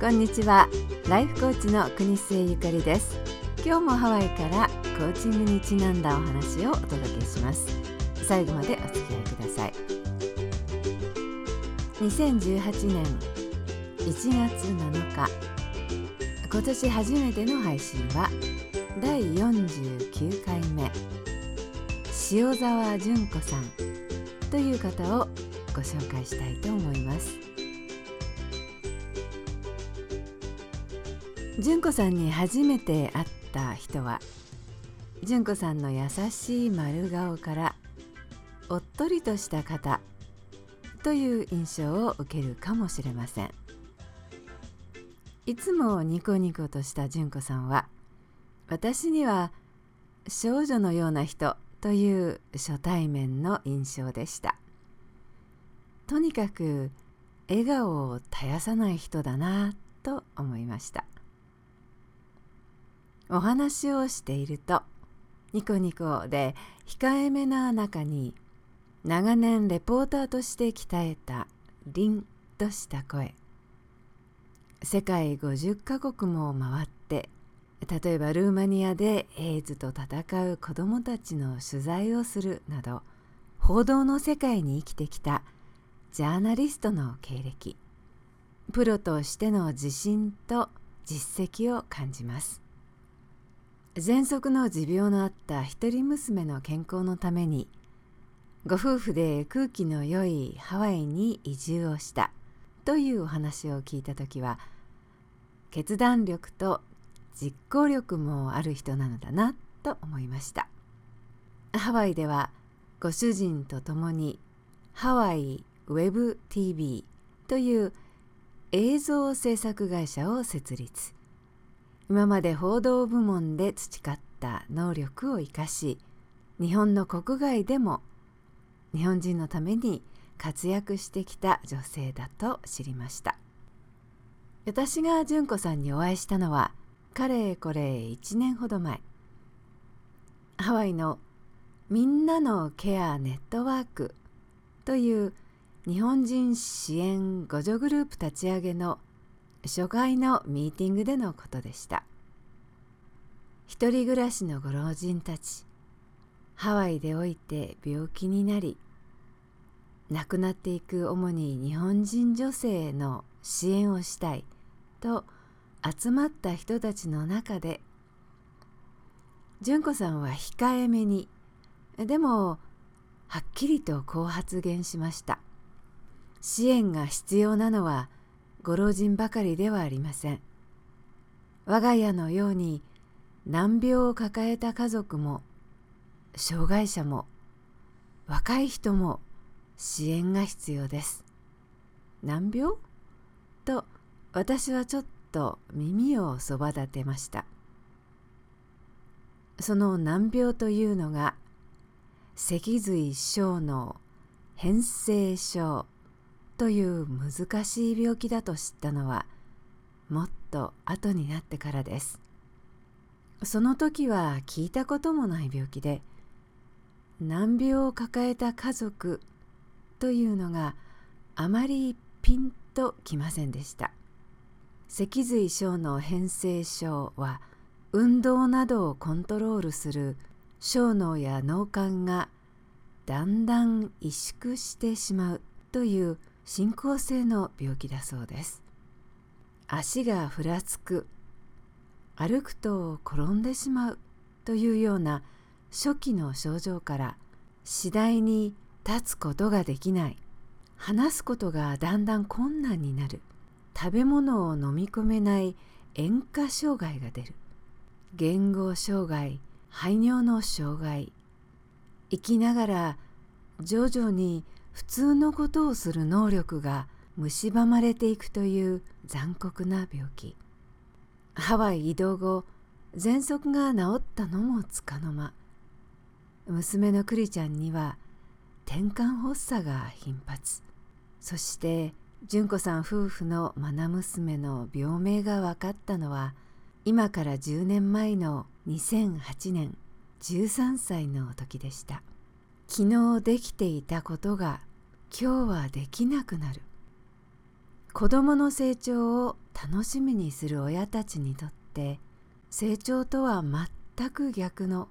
こんにちは。ライフコーチの国末ゆかりです。今日もハワイからコーチングにちなんだお話をお届けします。最後までお付き合いください。2018年1月7日。今年初めての配信は第49回目。塩沢純子さんという方をご紹介したいと思います。純子さんに初めて会った人は純子さんの優しい丸顔からおっとりとした方という印象を受けるかもしれません。いつもニコニコとした純子さんは私には少女のような人という初対面の印象でした。とにかく笑顔を絶やさない人だなと思いました。お話をしているとニコニコで控えめな中に長年レポーターとして鍛えた凛とした声。世界50カ国も回って例えばルーマニアでエイズと戦う子どもたちの取材をするなど報道の世界に生きてきたジャーナリストの経歴。プロとしての自信と実績を感じます。喘息の持病のあった一人娘の健康のためにご夫婦で空気の良いハワイに移住をしたというお話を聞いた時は決断力と実行力もある人なのだなと思いました。ハワイではご主人と共にハワイウェブ TV という映像制作会社を設立。今まで報道部門で培った能力を生かし日本の国外でも日本人のために活躍してきた女性だと知りました。私が純子さんにお会いしたのはかれこれ1年ほど前。ハワイのみんなのケアネットワークという日本人支援互助グループ立ち上げの初回のミーティングでのことでした。一人暮らしのご老人たちハワイでおいて病気になり亡くなっていく主に日本人女性の支援をしたいと集まった人たちの中で純子さんは控えめにでもはっきりとこう発言しました。支援が必要なのはご老人ばかりではありません。我が家のように難病を抱えた家族も障害者も若い人も支援が必要です。難病？と私はちょっと耳をそば立てました。その難病というのが脊髄小脳変性症。という難しい病気だと知ったのはもっと後になってからです。その時は聞いたこともない病気で難病を抱えた家族というのがあまりピンときませんでした。脊髄症の変性症は運動などをコントロールする小脳や脳幹がだんだん萎縮してしまうという進行性の病気だそうです。足がふらつく歩くと転んでしまうというような初期の症状から次第に立つことができない話すことがだんだん困難になる食べ物を飲み込めない塩化障害が出る言語障害排尿の障害生きながら徐々に普通のことをする能力が蝕まれていくという残酷な病気。ハワイ移動後喘息が治ったのもつかの間。娘のクリちゃんには転換発作が頻発。そして純子さん夫婦の愛娘の病名が分かったのは今から10年前の2008年13歳の時でした。昨日できていたことが今日はできなくなる。子供の成長を楽しみにする親たちにとって成長とは全く逆の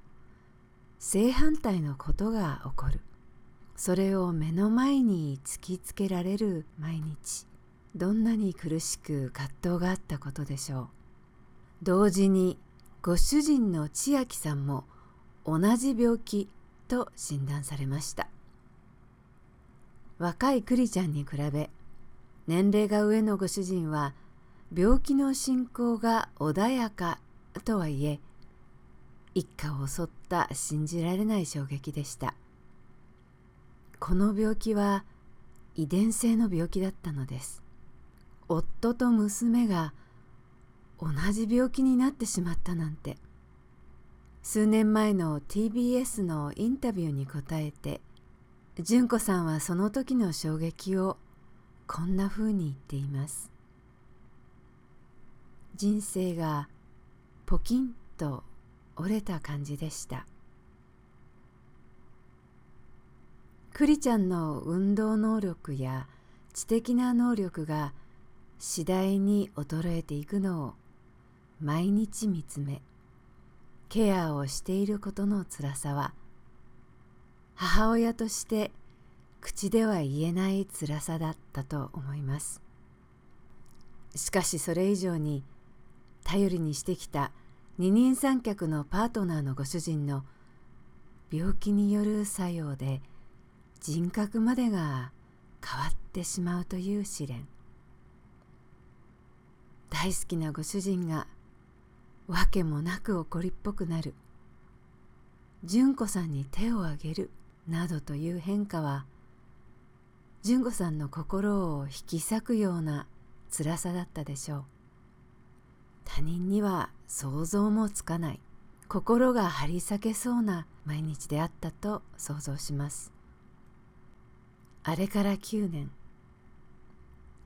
正反対のことが起こる。それを目の前に突きつけられる毎日。どんなに苦しく葛藤があったことでしょう。同時にご主人の千秋さんも同じ病気と診断されました。若い栗ちゃんに比べ年齢が上のご主人は病気の進行が穏やかとはいえ一家を襲った信じられない衝撃でした。この病気は遺伝性の病気だったのです。夫と娘が同じ病気になってしまったなんて。数年前の TBS のインタビューに答えて純子さんはその時の衝撃をこんなふうに言っています。人生がポキンと折れた感じでした。クリちゃんの運動能力や知的な能力が次第に衰えていくのを毎日見つめケアをしていることのつらさは母親として口では言えないつらさだったと思います。しかしそれ以上に頼りにしてきた二人三脚のパートナーのご主人の病気による作用で人格までが変わってしまうという試練。大好きなご主人が訳もなく怒りっぽくなる。純子さんに手を挙げる。などという変化は純子さんの心を引き裂くような辛さだったでしょう。他人には想像もつかない。心が張り裂けそうな毎日であったと想像します。あれから9年。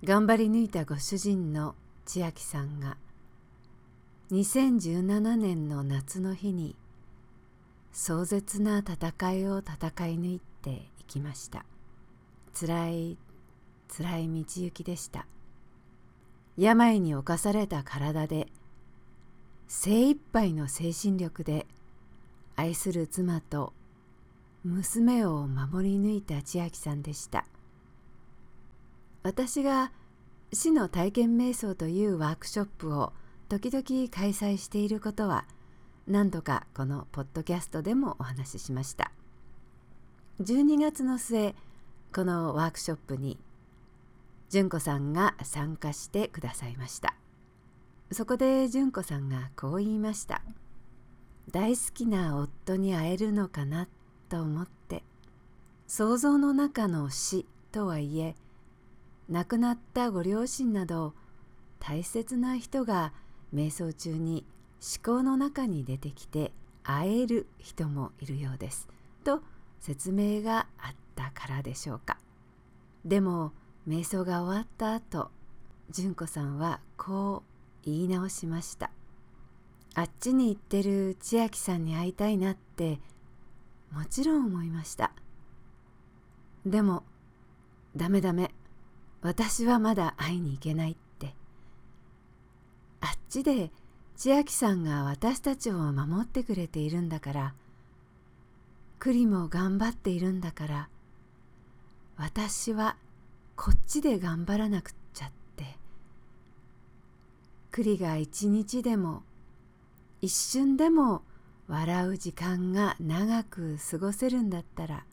頑張り抜いたご主人の千秋さんが2017年の夏の日に壮絶な戦いを戦い抜いていきました。辛い辛い道行きでした。病に侵された体で精一杯の精神力で愛する妻と娘を守り抜いた千秋さんでした。私が死の体験瞑想というワークショップを時々開催していることは何度かこのポッドキャストでもお話ししました。12月の末このワークショップに純子さんが参加してくださいました。そこで純子さんがこう言いました。大好きな夫に会えるのかなと思って想像の中の死とはいえ亡くなったご両親など大切な人が瞑想中に思考の中に出てきて会える人もいるようです。と説明があったからでしょうか。でも瞑想が終わった後純子さんはこう言い直しました。あっちに行ってる千秋さんに会いたいなってもちろん思いました。でもダメダメ。私はまだ会いに行けないって。あっちで千秋さんが私たちを守ってくれているんだから栗も頑張っているんだから私はこっちで頑張らなくっちゃって栗が一日でも一瞬でも笑う時間が長く過ごせるんだったら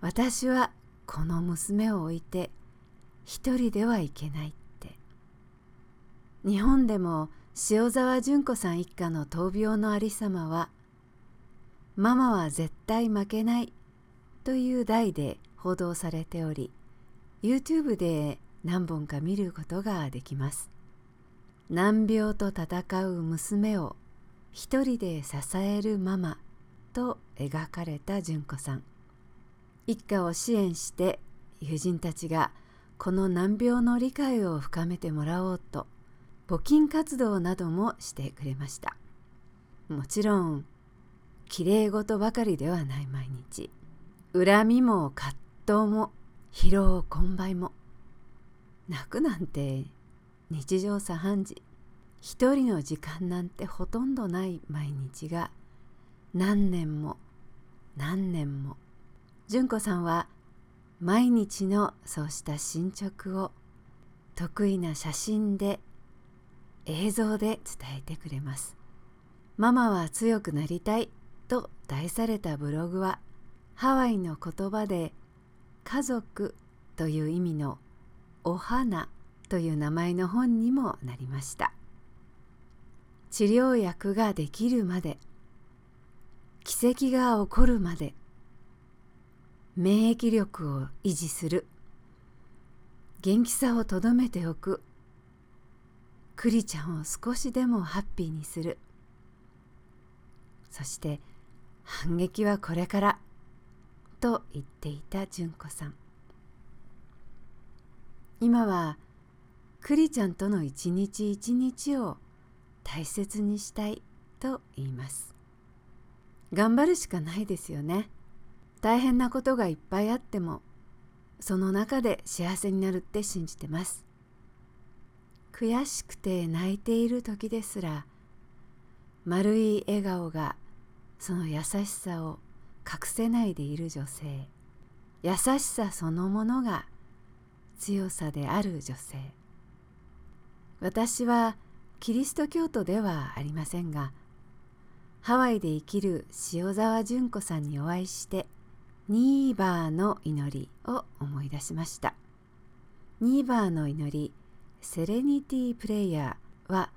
私はこの娘を置いて一人ではいけない。日本でも塩沢純子さん一家の闘病のありさまはママは絶対負けないという題で報道されており YouTube で何本か見ることができます。難病と戦う娘を一人で支えるママと描かれた純子さん。一家を支援して友人たちがこの難病の理解を深めてもらおうと募金活動などもしてくれました。もちろんきれい事ばかりではない毎日。恨みも葛藤も疲労困憊も。泣くなんて日常茶飯事。一人の時間なんてほとんどない毎日が何年も何年も。純子さんは毎日のそうした進捗を得意な写真で映像で伝えてくれます。ママは強くなりたいと題されたブログはハワイの言葉で家族という意味のお花という名前の本にもなりました。治療薬ができるまで奇跡が起こるまで免疫力を維持する。元気さをとどめておく。クリちゃんを少しでもハッピーにする。そして反撃はこれからと言っていた純子さん。今はクリちゃんとの一日一日を大切にしたいと言います。頑張るしかないですよね。大変なことがいっぱいあってもその中で幸せになるって信じてます。悔しくて泣いている時ですら丸い笑顔がその優しさを隠せないでいる女性優しさそのものが強さである女性。私はキリスト教徒ではありませんがハワイで生きる塩沢純子さんにお会いしてニーバーの祈りを思い出しました。ニーバーの祈りセレニティプレイヤーは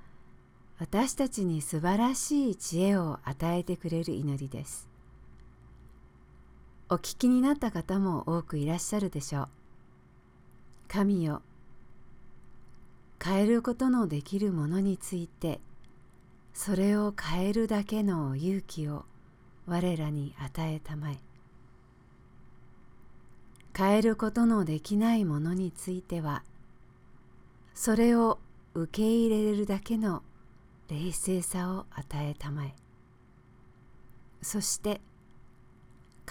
私たちに素晴らしい知恵を与えてくれる祈りです。お聞きになった方も多くいらっしゃるでしょう。神よ変えることのできるものについてそれを変えるだけの勇気を我らに与えたまえ。変えることのできないものについてはそれを受け入れるだけの冷静さを与えたまえ。そして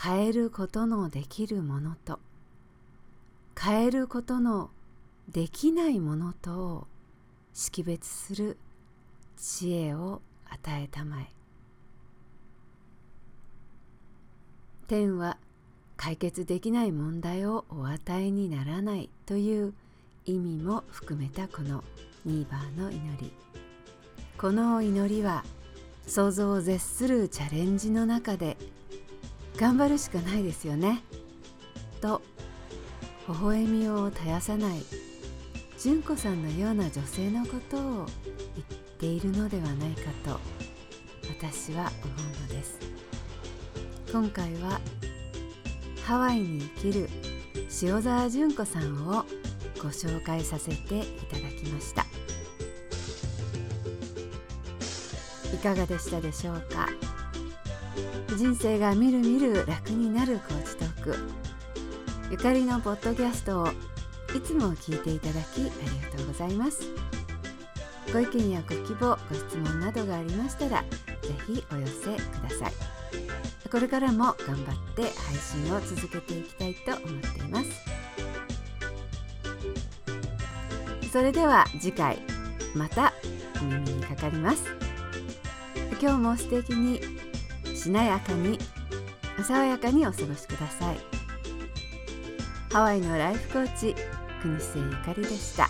変えることのできるものと変えることのできないものとを識別する知恵を与えたまえ。天は解決できない問題をお与えにならないという意味も含めたこのニーバーの祈り。この祈りは想像を絶するチャレンジの中で頑張るしかないですよね。と微笑みを絶やさない純子さんのような女性のことを言っているのではないかと私は思うのです。今回はハワイに生きる塩沢純子さんをご紹介させていただきました。いかがでしたでしょうか？人生がみるみる楽になるコーチトーク。ゆかりのポッドキャストをいつも聞いていただきありがとうございます。ご意見やご希望ご質問などがありましたら是非お寄せください。これからも頑張って配信を続けていきたいと思っています。それでは次回またお耳にかかります今日も素敵にしなやかに爽やかにお過ごしくださいハワイのライフコーチ国瀬ゆかりでした。